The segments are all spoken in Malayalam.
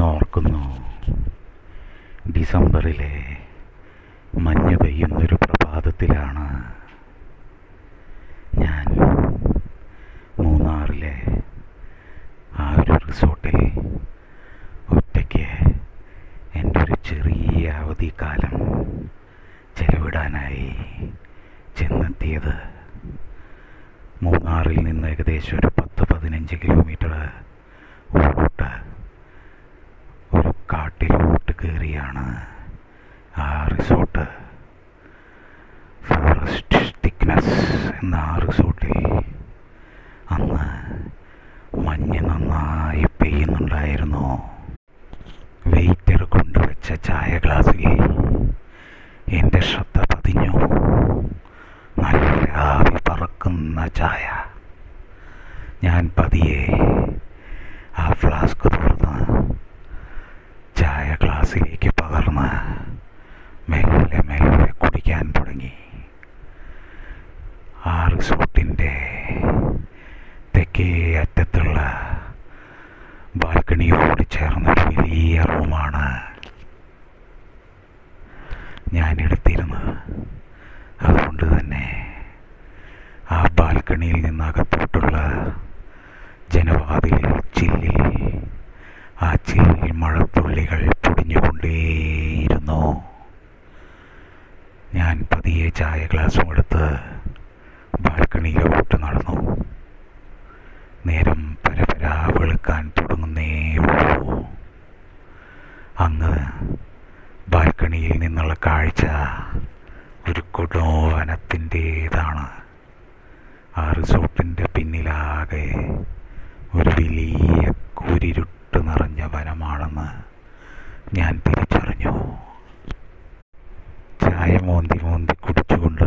ഓർക്കുന്നു. ഡിസംബറിലെ മഞ്ഞ് പെയ്യുന്നൊരു പ്രഭാതത്തിലാണ് ഞാൻ മൂന്നാറിലെ ആ ഒരു റിസോർട്ടിൽ ഒറ്റയ്ക്ക് എന്റെ ഒരു ചെറിയ അവധിക്കാലം ചെലവിടാനായി ചെന്നെത്തിയത്. മൂന്നാറിൽ നിന്ന് ഏകദേശം ഒരു പത്ത് പതിനഞ്ച് കിലോമീറ്റർ കാട്ടിലോട്ട് കയറിയാണ് ആ റിസോർട്ട്. ഫോറസ്റ്റ് തിക്നെസ് എന്ന ആ റിസോർട്ടിൽ അന്ന് മഞ്ഞ് നന്നായി പെയ്യുന്നുണ്ടായിരുന്നു. വെയിറ്റർ കൊണ്ടുവച്ച ചായ ഗ്ലാസ്സിൽ എന്റെ ശ്രദ്ധ പതിഞ്ഞു. നല്ല ആവി പറക്കുന്ന ചായ. ഞാൻ പതിയെ ആ ഫ്ലാസ്ക് തുറന്ന് ഗ്ലാസ്സിലേക്ക് പകർന്ന് മെല്ലെ മെല്ലെ കുടിക്കാൻ തുടങ്ങി. ആ റിസോർട്ടിന്റെ തെക്കേ അറ്റത്തുള്ള ബാൽക്കണിയോട് ചേർന്നൊരു വലിയ റൂമാണ് ഞാൻ എടുത്തിരുന്നത്. അതുകൊണ്ട് തന്നെ ആ ബാൽക്കണിയിൽ നിന്ന് അകത്തോട്ടുള്ള ജനവാതിലിൽ ചില്ലിൽ ആ ചില്ലിൽ മഴത്തുള്ളികൾ പൊടിഞ്ഞുകൊണ്ടേയിരുന്നു ഞാൻ പതിയെ ചായ ഗ്ലാസും എടുത്ത് ബാൽക്കണിയിലോട്ട് നടന്നു. നേരം പരപരാ വെളുക്കാൻ തുടങ്ങുന്നേ ഉള്ളൂ. അങ്ങ് ബാൽക്കണിയിൽ നിന്നുള്ള കാഴ്ച ഒരു കൊടുവനത്തിന്റേതാണ്. ആ റിസോർട്ടിന്റെ പിന്നിലാകെ ഒരു വലിയ കുരിരുട്ട് നിറഞ്ഞ വനമാണെന്ന് ഞാൻ തിരിച്ചറിഞ്ഞു. ചായ മോന്തി മോന്തി കുടിച്ചുകൊണ്ട്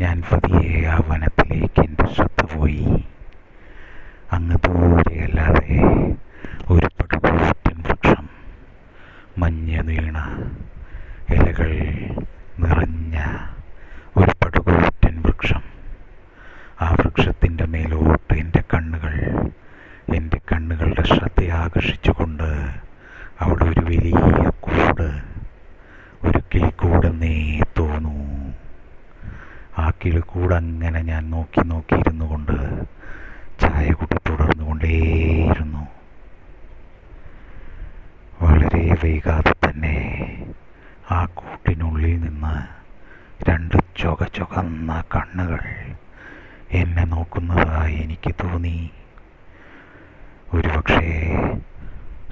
ഞാൻ പതിയെ ആ വനത്തിലേക്ക് എന്റെ ശ്രദ്ധ പോയി. അങ്ങ് ദൂരെയല്ലാതെ ഒരു പടുകൂറ്റൻ വൃക്ഷം മഞ്ഞ നീണ ഇലകൾ നിറഞ്ഞ ഒരു പടുകൂറ്റൻ വൃക്ഷം. ആ വൃക്ഷത്തിന്റെ മേലോട്ട് എന്റെ കണ്ണുകൾ എന്റെ കണ്ണുകളുടെ ശ്രദ്ധയാകർഷിച്ചുകൊണ്ട് അവിടെ ഒരു വലിയ കൂട് ഒരു കിളിക്കൂടെന്നേ തോന്നു. ആ കിളിക്കൂട് അങ്ങനെ ഞാൻ നോക്കി നോക്കിയിരുന്നു കൊണ്ട് ചായ കുടി തുടർന്നുകൊണ്ടേയിരുന്നു വളരെ വൈകാതെ തന്നെ ആ കൂട്ടിനുള്ളിൽ നിന്ന് രണ്ട് ചുക ചുകന്ന കണ്ണുകൾ എന്നെ നോക്കുന്നതായി എനിക്ക് തോന്നി. ഒരുപക്ഷേ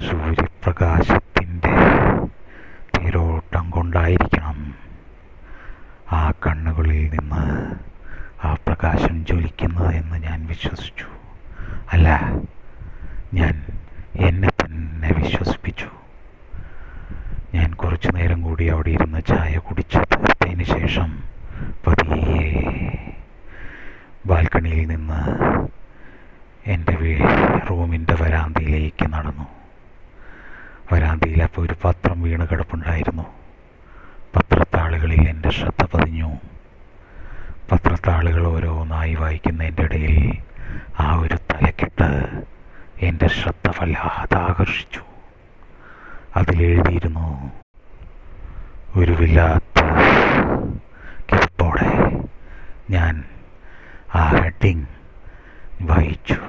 സൂര്യപ്രകാശത്തിന്റെ തേരോട്ടം കൊണ്ടായിരിക്കണം. ആ കണ്ണുകളിൽ നിന്ന് ആ പ്രകാശം ജ്വലിക്കുന്നത് എന്ന് ഞാൻ വിശ്വസിച്ചു. അല്ല ഞാൻ എന്നെ തന്നെ വിശ്വസിപ്പിച്ചു. ഞാൻ കുറച്ചു നേരം കൂടി അവിടെ ഇരുന്ന് ചായ കുടിച്ച് തീർത്തതിന് ശേഷം പതിയെ ബാൽക്കണിയിൽ നിന്ന് എന്റെ റൂമിന്റെ വരാന്തയിലേക്ക് നടന്നു വരാന്തയിൽ അപ്പോൾ ഒരു പത്രം വീണ് കിടപ്പുണ്ടായിരുന്നു പത്രത്താളുകളിൽ എന്റെ ശ്രദ്ധ പതിഞ്ഞു പത്രത്താളുകൾ ഓരോന്നായി വായിക്കുന്നതിന്റെ ഇടയിൽ ആ ഒരു തലക്കെട്ട് എന്റെ ശ്രദ്ധ വല്ലാതെ ആകർഷിച്ചു അതിലെഴുതിയിരുന്നു ഒരു വല്ലാത്ത കിതപ്പോടെ ഞാൻ ആ ഹെഡിങ് വായിച്ചു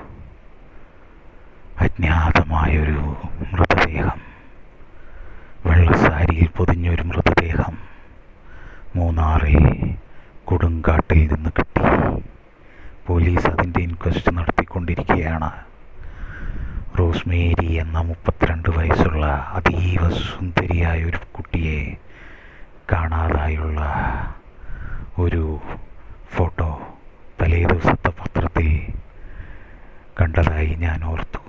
അജ്ഞാതമായൊരു മൃതദേഹം വെള്ളസാരിയിൽ പൊതിഞ്ഞൊരു മൃതദേഹം മൂന്നാറിൽ കൊടുങ്കാട്ടിൽ നിന്ന് കിട്ടി. പോലീസ് അതിന്റെ ഇൻക്വസ്റ്റ് നടത്തിക്കൊണ്ടിരിക്കുകയാണ്. റോസ്മേരി എന്ന മുപ്പത്തിരണ്ട് വയസ്സുള്ള അതീവ സുന്ദരിയായ ഒരു കുട്ടിയെ കാണാതായുള്ള ഒരു ഫോട്ടോ തലേ ദിവസത്തെ പത്രത്തിൽ കണ്ടതായി ഞാൻ ഓർത്തു.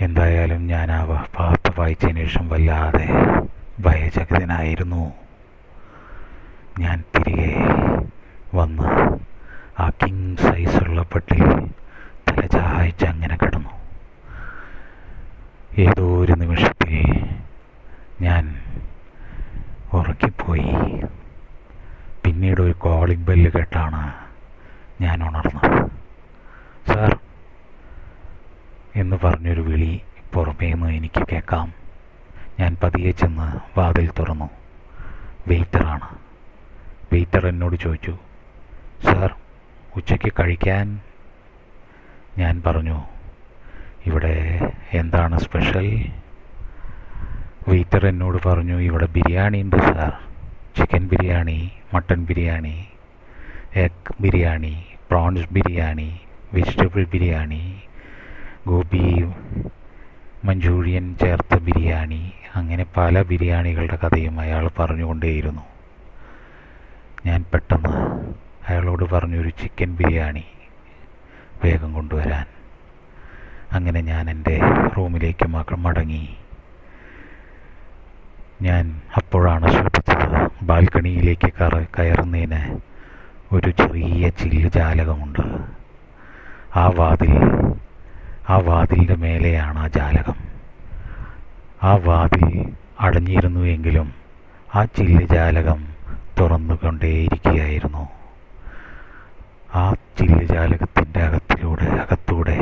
എന്തായാലും ഞാൻ ആ വാർത്ത വായിച്ചതിന് ശേഷം വല്ലാതെ ഭയചകിതനായിരുന്നു. ഞാൻ തിരികെ വന്ന് ആ കിങ് സൈസുള്ള ബെഡിൽ തലചായ്ച്ച് അങ്ങനെ കിടന്നു. ഏതോ ഒരു നിമിഷത്തിൽ ഞാൻ ഉറക്കിപ്പോയി പിന്നീട് ഒരു കോളിംഗ് ബെല്ല് കേട്ടാണ് ഞാൻ ഉണർന്നത്. സാർ എന്ന് പറഞ്ഞൊരു വിളി പുറമേ നിന്ന് എനിക്ക് കേൾക്കാം. ഞാൻ പതിയെ ചെന്ന് വാതിൽ തുറന്നു. വെയിറ്ററാണ് വെയിറ്റർ എന്നോട് ചോദിച്ചു സാർ ഉച്ചയ്ക്ക് കഴിക്കാൻ ഞാൻ പറഞ്ഞു ഇവിടെ എന്താണ് സ്പെഷ്യൽ? വെയിറ്റർ എന്നോട് പറഞ്ഞു ഇവിടെ ബിരിയാണി ഉണ്ട് sir. Chicken biryani mutton biryani egg biryani prawns biryani vegetable biryani gobi manchurian ചേർത്ത ബിരിയാണി അങ്ങനെ പല ബിരിയാണികളുടെ കഥയും അയാൾ പറഞ്ഞുകൊണ്ടേയിരുന്നു. ഞാൻ പെട്ടെന്ന് അയാളോട് പറഞ്ഞു ഒരു ചിക്കൻ ബിരിയാണി വേഗം കൊണ്ടുവരാൻ. അങ്ങനെ ഞാൻ എന്റെ റൂമിലേക്ക് മടങ്ങി. ഞാൻ അപ്പോഴാണ് ശ്രദ്ധിച്ചത് ബാൽക്കണിയിലേക്ക് കറ കയറുന്നതിന് ഒരു ചെറിയ ചില്ല് ജാലകമുണ്ട്. ആ വാതിൽ ആ വാതിലിന്റെ മേലെയാണ് ആ ജാലകം. ആ വാതിൽ അടഞ്ഞിരുന്നു എങ്കിലും ആ ചില്ല് ജാലകം തുറന്നുകൊണ്ടേയിരിക്കുകയായിരുന്നു. ആ ചില്ല് ജാലകത്തിന്റെ അകത്തിലൂടെ അകത്തൂടെ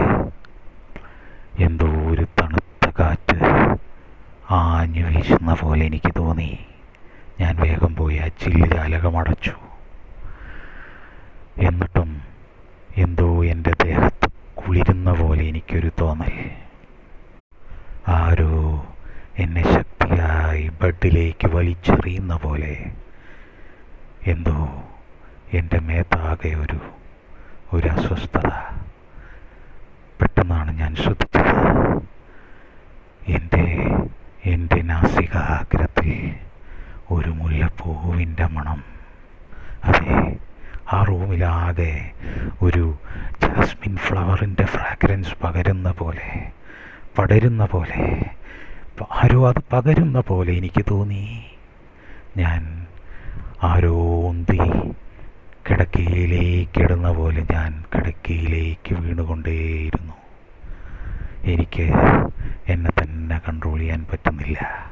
എന്തോ ഒരു തണുത്ത കാറ്റ് ആഞ്ഞു വീശുന്ന പോലെ എനിക്ക് തോന്നി. ഞാൻ വേഗം പോയി ആ ചില്ലജാലകം അടച്ചു. എന്നിട്ടും എന്തോ എന്റെ ദേഹത്ത് കുളിരുന്ന പോലെ എനിക്കൊരു തോന്നൽ. ആരോ എന്നെ ശക്തിയായി ബെഡിലേക്ക് വലിച്ചെറിയുന്ന പോലെ എന്തോ എന്റെ മേത്താകെ ഒരു ഒരു അസ്വസ്ഥത പെട്ടെന്നാണ് ഞാൻ ശ്രദ്ധിച്ചത്. എന്റെ എന്റെ നാസികാഗ്രത്തിൽ ഒരു മുല്ലപ്പൂവിന്റെ മണം. അതെ ആ റൂമിലാകെ ഒരു ജാസ്മിൻ ഫ്ലവറിന്റെ ഫ്രാഗ്രൻസ് പകരുന്ന പോലെ പടരുന്ന പോലെ ആരോ അത് പകരുന്ന പോലെ എനിക്ക് തോന്നി. ഞാൻ ആരോ കിടക്കയിലേക്കിടുന്ന പോലെ ഞാൻ കിടക്കയിലേക്ക് വീണുകൊണ്ടേയിരുന്നു. എനിക്ക് എന്നെ തന്നെ കൺട്രോൾ ചെയ്യാൻ പറ്റുന്നില്ല.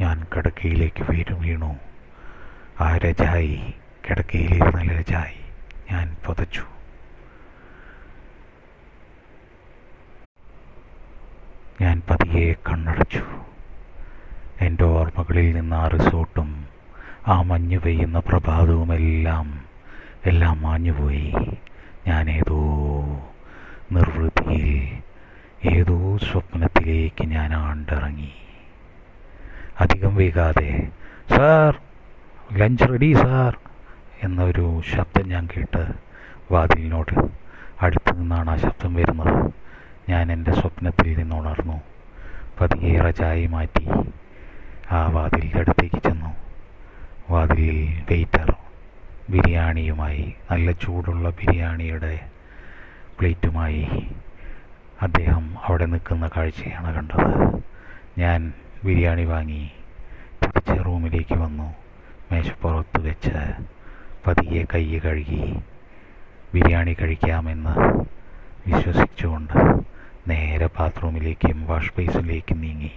ഞാൻ കിടക്കയിലേക്ക് വീണു വീണു. ആ രജായി കിടക്കയിലിരുന്ന രജായി ഞാൻ പുതച്ചു. ഞാൻ പതിയെ കണ്ണടച്ചു. എന്റെ ഓർമ്മകളിൽ നിന്ന് ആ റിസോർട്ടും ആ മഞ്ഞ് പെയ്യുന്ന പ്രഭാതവുമെല്ലാം എല്ലാം മാഞ്ഞുപോയി. ഞാനേതോ നിർവൃതിയിൽ ഏതോ സ്വപ്നത്തിലേക്ക് ഞാൻ ആണ്ടിറങ്ങി. അധികം വൈകാതെ സാർ ലഞ്ച് റെഡി സാർ എന്നൊരു ശബ്ദം ഞാൻ കേട്ട് വാതിലിനോട് അടുത്തു നിന്നാണ് ആ ശബ്ദം വരുന്നത്. ഞാൻ എന്റെ സ്വപ്നത്തിൽ നിന്നുണർന്നു. പതിയേറെ ചായ മാറ്റി ആ വാതിലിന്റെ അടുത്തേക്ക് ചെന്നു. വാതിലിൽ വെയിറ്റർ ബിരിയാണിയുമായി നല്ല ചൂടുള്ള ബിരിയാണിയുടെ പ്ലേറ്റുമായി അദ്ദേഹം അവിടെ നിൽക്കുന്ന കാഴ്ചയാണ് കണ്ടത്. ഞാൻ ബിരിയാണി വാങ്ങി തിരിച്ച് റൂമിലേക്ക് വന്നു. മേശപ്പുറത്ത് വെച്ച് പതിയെ കൈ കഴുകി ബിരിയാണി കഴിക്കാമെന്ന് വിശ്വസിച്ചുകൊണ്ട് നേരെ ബാത്റൂമിലേക്കും വാഷ് ബേസിലേക്കും നീങ്ങി.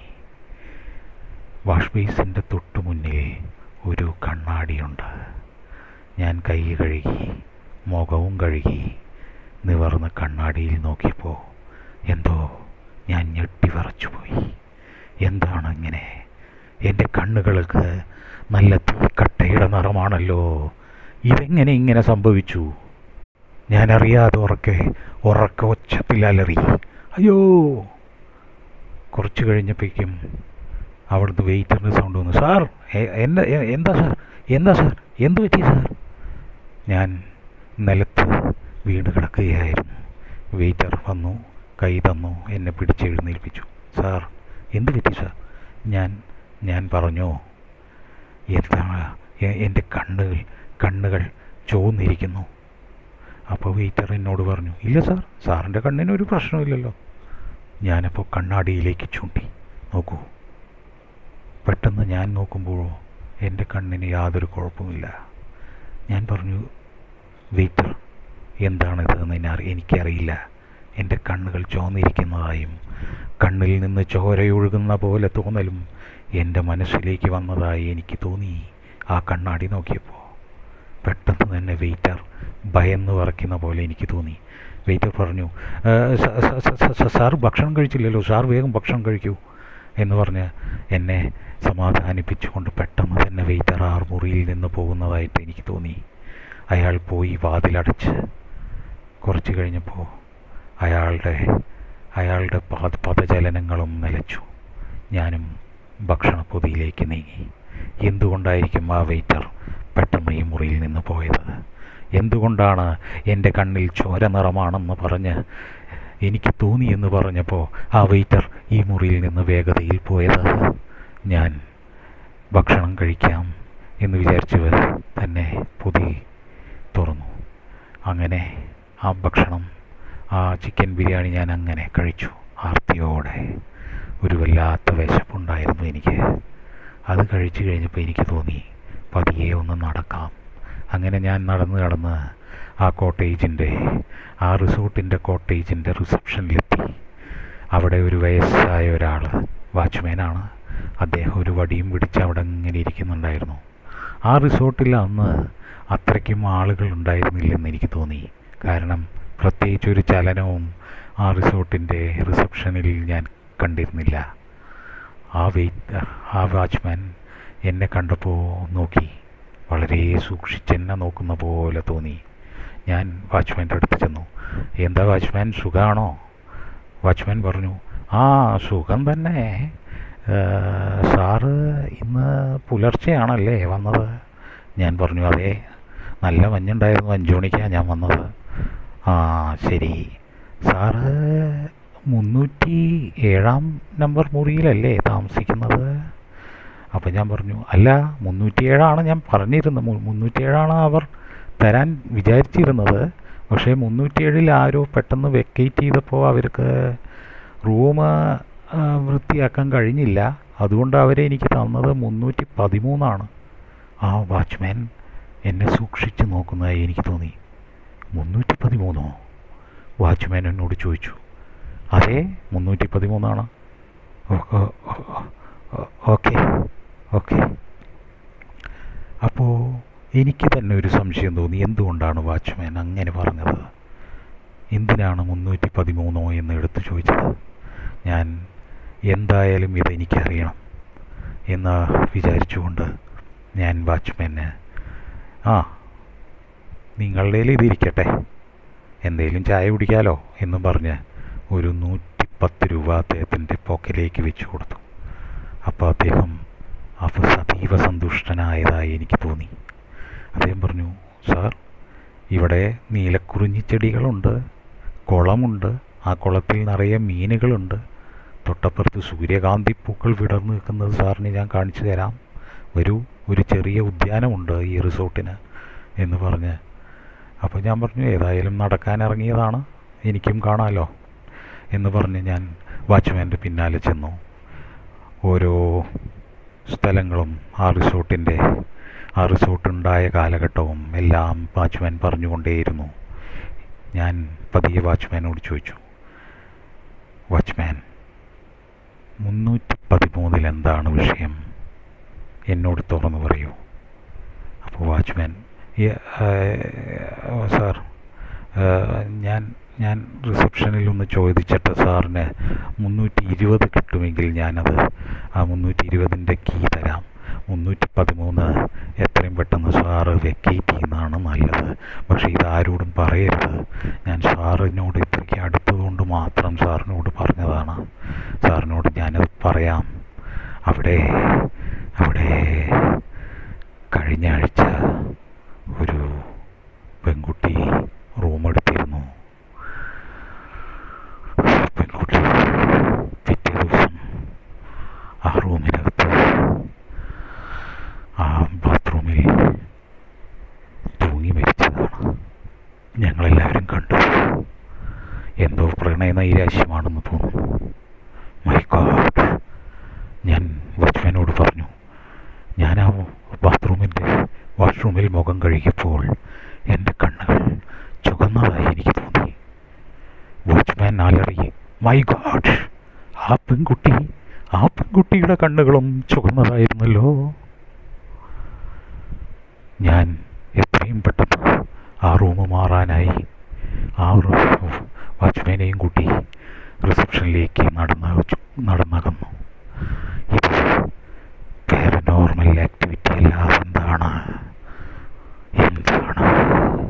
വാഷ് ബേസിന്റെ തൊട്ടു മുന്നിൽ ഒരു കണ്ണാടിയുണ്ട്. ഞാൻ കൈ കഴുകി മുഖവും കഴുകി നിവർന്ന് കണ്ണാടിയിൽ നോക്കിയപ്പോൾ എന്തോ ഞാൻ ഞെട്ടി വിറച്ചുപോയി എന്താണ് ഇങ്ങനെ? എന്റെ കണ്ണുകൾക്ക് നല്ല തീക്കട്ടയുടെ നിറമാണല്ലോ. ഇതെങ്ങനെ ഇങ്ങനെ സംഭവിച്ചു? ഞാനറിയാതെ ഉറക്കെ ഉറക്ക ഒച്ചത്തിൽ അലറി അയ്യോ! കുറച്ച് കഴിഞ്ഞപ്പോഴേക്കും അവിടുന്ന് വെയിറ്ററിന്റെ സൗണ്ട് വന്നു. സാർ എന്താ എന്താ സാർ? എന്താ സാർ? എന്ത് പറ്റി സാർ? ഞാൻ നിലത്ത് വീണ് കിടക്കുകയായിരുന്നു. വെയിറ്റർ വന്നു കൈ തന്നു എന്നെ പിടിച്ച് എഴുന്നേൽപ്പിച്ചു. സാർ എന്ത് പറ്റി സാർ? ഞാൻ ഞാൻ പറഞ്ഞു എന്താ എന്റെ കണ്ണുകൾ കണ്ണുകൾ ചുവന്നിരിക്കുന്നു. അപ്പോൾ വെയിറ്റർ എന്നോട് പറഞ്ഞു ഇല്ല സാർ സാറിന്റെ കണ്ണിന് ഒരു പ്രശ്നമില്ലല്ലോ ഞാനപ്പോൾ കണ്ണാടിയിലേക്ക് ചൂണ്ടി. നോക്കൂ പെട്ടെന്ന് ഞാൻ നോക്കുമ്പോഴോ എന്റെ കണ്ണിന് യാതൊരു കുഴപ്പമില്ല ഞാൻ പറഞ്ഞു വെയിറ്റർ എന്താണിത് എന്ന് ഞാൻ എനിക്കറിയില്ല. എന്റെ കണ്ണുകൾ ചോന്നിരിക്കുന്നതായും കണ്ണിൽ നിന്ന് ചോരയൊഴുകുന്ന പോലെ തോന്നലും എന്റെ മനസ്സിലേക്ക് വന്നതായി എനിക്ക് തോന്നി. ആ കണ്ണാടി നോക്കിയപ്പോൾ പെട്ടെന്ന് തന്നെ വെയിറ്റർ ഭയന്ന് വറയ്ക്കുന്ന പോലെ എനിക്ക് തോന്നി. വെയിറ്റർ പറഞ്ഞു "ഏ, സ- സ- സ- സ- സ- സാർ ഭക്ഷണം കഴിച്ചില്ലല്ലോ. സാർ വേഗം ഭക്ഷണം കഴിക്കൂ. എന്ന് പറഞ്ഞ് എന്നെ സമാധാനിപ്പിച്ചുകൊണ്ട് പെട്ടെന്ന് തന്നെ വെയിറ്റർ ആ മുറിയിൽ നിന്ന് പോകുന്നതായിട്ട് എനിക്ക് തോന്നി. അയാൾ പോയി വാതിലടച്ച്. കുറച്ച് കഴിഞ്ഞപ്പോൾ അയാളുടെ അയാളുടെ പാത പദചലനങ്ങളും നിലച്ചു. ഞാനും ഭക്ഷണപ്പൊതിയിലേക്ക് നീങ്ങി. എന്തുകൊണ്ടായിരിക്കും ആ വെയിറ്റർ പെട്ടെന്ന് ഈ മുറിയിൽ നിന്ന് പോയത്? എന്തുകൊണ്ടാണ് എന്റെ കണ്ണിൽ ചോര നിറമാണെന്ന് പറഞ്ഞ് എനിക്ക് തോന്നിയെന്ന് പറഞ്ഞപ്പോൾ ആ വെയിറ്റർ ഈ മുറിയിൽ നിന്ന് വേഗതയിൽ പോയത്. ഞാൻ ഭക്ഷണം കഴിക്കാം എന്ന് വിചാരിച്ചു തന്നെ പൊതി തുറന്നു. അങ്ങനെ ആ ഭക്ഷണം ആ ചിക്കൻ ബിരിയാണി ഞാൻ അങ്ങനെ കഴിച്ചു. ആർത്തിയോടെ ഒരു വല്ലാത്ത വിശപ്പുണ്ടായിരുന്നു എനിക്ക്. അത് കഴിച്ചു കഴിഞ്ഞപ്പോൾ എനിക്ക് തോന്നി പതിയെ ഒന്ന് നടക്കാം. അങ്ങനെ ഞാൻ നടന്നു കടന്ന് ആ കോട്ടേജിന്റെ ആ റിസോർട്ടിന്റെ കോട്ടേജിന്റെ റിസപ്ഷനിലെത്തി. അവിടെ ഒരു വയസ്സായ ഒരാൾ വാച്ച്മാനാണ്. അദ്ദേഹം ഒരു വടിയും പിടിച്ച് അവിടെ ഇങ്ങനെ ഇരിക്കുന്നുണ്ടായിരുന്നു. ആ റിസോർട്ടിൽ അന്ന് അത്രയ്ക്കും ആളുകൾ ഉണ്ടായിരുന്നില്ലെന്ന് എനിക്ക് തോന്നി. കാരണം പ്രത്യേകിച്ച് ഒരു ചലനവും ആ റിസോർട്ടിന്റെ റിസപ്ഷനിൽ ഞാൻ കണ്ടിരുന്നില്ല. ആ വെയിറ്റ് ആ വാച്ച്മാൻ എന്നെ കണ്ടപ്പോൾ നോക്കി. വളരെ സൂക്ഷിച്ചെന്നെ നോക്കുന്ന പോലെ തോന്നി. ഞാൻ വാച്ച്മാന്റെ അടുത്ത് ചെന്നു. എന്താ വാച്ച്മാൻ സുഖമാണോ വാച്ച്മാൻ പറഞ്ഞു ആ സുഖം തന്നെ. സാറ് ഇന്ന് പുലർച്ചെയാണല്ലേ വന്നത്? ഞാൻ പറഞ്ഞു അതെ നല്ല മഞ്ഞുണ്ടായിരുന്നു അഞ്ചു മണിക്കാണ് ഞാൻ വന്നത്. ആ ശരി. സാറ് മുന്നൂറ്റി ഏഴാം നമ്പർ മുറിയിലല്ലേ താമസിക്കുന്നത്? അപ്പോൾ ഞാൻ പറഞ്ഞു അല്ല മുന്നൂറ്റിയേഴാണ് ഞാൻ പറഞ്ഞിരുന്നത് മുന്നൂറ്റിയേഴാണ് മുന്നൂറ്റി അവർ തരാൻ വിചാരിച്ചിരുന്നത്. പക്ഷേ മുന്നൂറ്റിയേഴിൽ ആരോ പെട്ടെന്ന് വെക്കേറ്റ് ചെയ്തപ്പോൾ അവർക്ക് റൂം വൃത്തിയാക്കാൻ കഴിഞ്ഞില്ല. അതുകൊണ്ട് അവരെ എനിക്ക് തന്നത് മുന്നൂറ്റി പതിമൂന്നാണ് ആ വാച്ച്മാൻ എന്നെ സൂക്ഷിച്ച് നോക്കുന്നതായി എനിക്ക് തോന്നി. മുന്നൂറ്റി പതിമൂന്നോ വാച്ച്മാൻ എന്നോട് ചോദിച്ചു. അതെ മുന്നൂറ്റി പതിമൂന്നാണ് ഓക്കെ. ഓക്കെ. അപ്പോൾ എനിക്ക് തന്നെ ഒരു സംശയം തോന്നി. എന്തുകൊണ്ടാണ് വാച്ച്മാൻ അങ്ങനെ പറഞ്ഞത്? എന്തിനാണ് മുന്നൂറ്റി പതിമൂന്നോ എന്ന് എടുത്തു ചോദിച്ചത്? ഞാൻ എന്തായാലും ഇതെനിക്കറിയണം എന്ന് വിചാരിച്ചുകൊണ്ട് ഞാൻ വാച്ച്മാന് ആ നിങ്ങളുടെ ഇതിരിക്കട്ടെ എന്തേലും ചായ കുടിക്കാലോ എന്നും പറഞ്ഞ് ഒരു നൂറ്റി പത്ത് രൂപ അദ്ദേഹത്തിന്റെ പോക്കറ്റിലേക്ക് വെച്ചു കൊടുത്തു. അപ്പോൾ അദ്ദേഹം അപ്പോൾ സതീവ സന്തുഷ്ടനായതായി എനിക്ക് തോന്നി. അദ്ദേഹം പറഞ്ഞു സാർ ഇവിടെ നീലക്കുറിഞ്ഞി ചെടികളുണ്ട് കുളമുണ്ട് ആ കുളത്തിൽ നിറയെ മീനുകളുണ്ട്. തൊട്ടപ്പുറത്ത് സൂര്യകാന്തി പൂക്കൾ വിടർന്നു നിൽക്കുന്നത് സാറിന് ഞാൻ കാണിച്ചു തരാം. വരൂ ഒരു ചെറിയ ഉദ്യാനമുണ്ട് ഈ റിസോർട്ടിന് എന്ന് പറഞ്ഞ്. അപ്പോൾ ഞാൻ പറഞ്ഞു ഏതായാലും നടക്കാൻ ഇറങ്ങിയതാണ് എനിക്കും കാണാമല്ലോ എന്ന് പറഞ്ഞ് ഞാൻ വാച്ച്മാന്റെ പിന്നാലെ ചെന്നു. ഓരോ സ്ഥലങ്ങളും ആ റിസോർട്ടിന്റെ ആ റിസോർട്ടുണ്ടായ കാലഘട്ടവും എല്ലാം വാച്ച്മാൻ പറഞ്ഞുകൊണ്ടേയിരുന്നു. ഞാൻ പതിയെ വാച്ച്മാനോട് ചോദിച്ചു വാച്ച്മാൻ മുന്നൂറ്റി പതിമൂന്നിൽ എന്താണ് വിഷയം? എന്നോട് തുറന്നു പറയൂ. അപ്പോൾ വാച്ച്മാൻ "യ- ആ, സാർ ഞാൻ ഞാൻ റിസപ്ഷനിൽ ഒന്ന് ചോദിച്ചിട്ട് സാറിന് മുന്നൂറ്റി ഇരുപത് കിട്ടുമെങ്കിൽ ഞാനത് ആ മുന്നൂറ്റി ഇരുപതിന്റെ കീ തരാം. മുന്നൂറ്റി പതിമൂന്ന് എത്രയും പെട്ടെന്ന് സാറ് വെക്കേറ്റ് ചെയ്യുന്നതാണ് നല്ലത്. പക്ഷേ ഇതാരോടും പറയരുത്. ഞാൻ സാറിനോട് ഇത്രയ്ക്ക് അടുത്തതുകൊണ്ട് മാത്രം സാറിനോട് പറഞ്ഞതാണ്. സാറിനോട് ഞാനത് പറയാം. അവിടെ അവിടെ കഴിഞ്ഞ ആഴ്ച ഒരു പെൺകുട്ടി റൂം എടുത്തിരുന്നു പെൺകുട്ടി പിറ്റേ ദിവസം ആ റൂമിനകത്ത് ആ ബാത്റൂമിൽ തൂങ്ങി മരിച്ചതാണ്. ഞങ്ങളെല്ലാവരും കണ്ടു. എന്തോ പ്രണയ നൈരാശ്യമാണെന്ന് തോന്നുന്നു. മൈ ഗോഡ് ഞാൻ വാച്ച്മാനോട് പറഞ്ഞു ഞാൻ ആ ബാത്റൂമിന്റെ വാഷ്റൂമിൽ മുഖം കഴുകിയപ്പോൾ എന്റെ കണ്ണുകൾ ചുവന്നതായി എനിക്ക് തോന്നി. വാച്ച്മാൻ അലറി മൈ ഗോഡ് ആ പെൺകുട്ടി ആ പെൺകുട്ടിയുടെ കണ്ണുകളും ചുവന്നതായിരുന്നല്ലോ. ഞാൻ എത്രയും പെട്ടെന്ന് ആ റൂം മാറാനായി. ആ വാച്ച്മാനെയും കൂട്ടി റിസപ്ഷനിലേക്ക് നടന്ന നടന്നകന്നു. ഇത് പാരനോർമൽ ആക്ടിവിറ്റി അല്ല. എന്താണ്? എന്താണ്?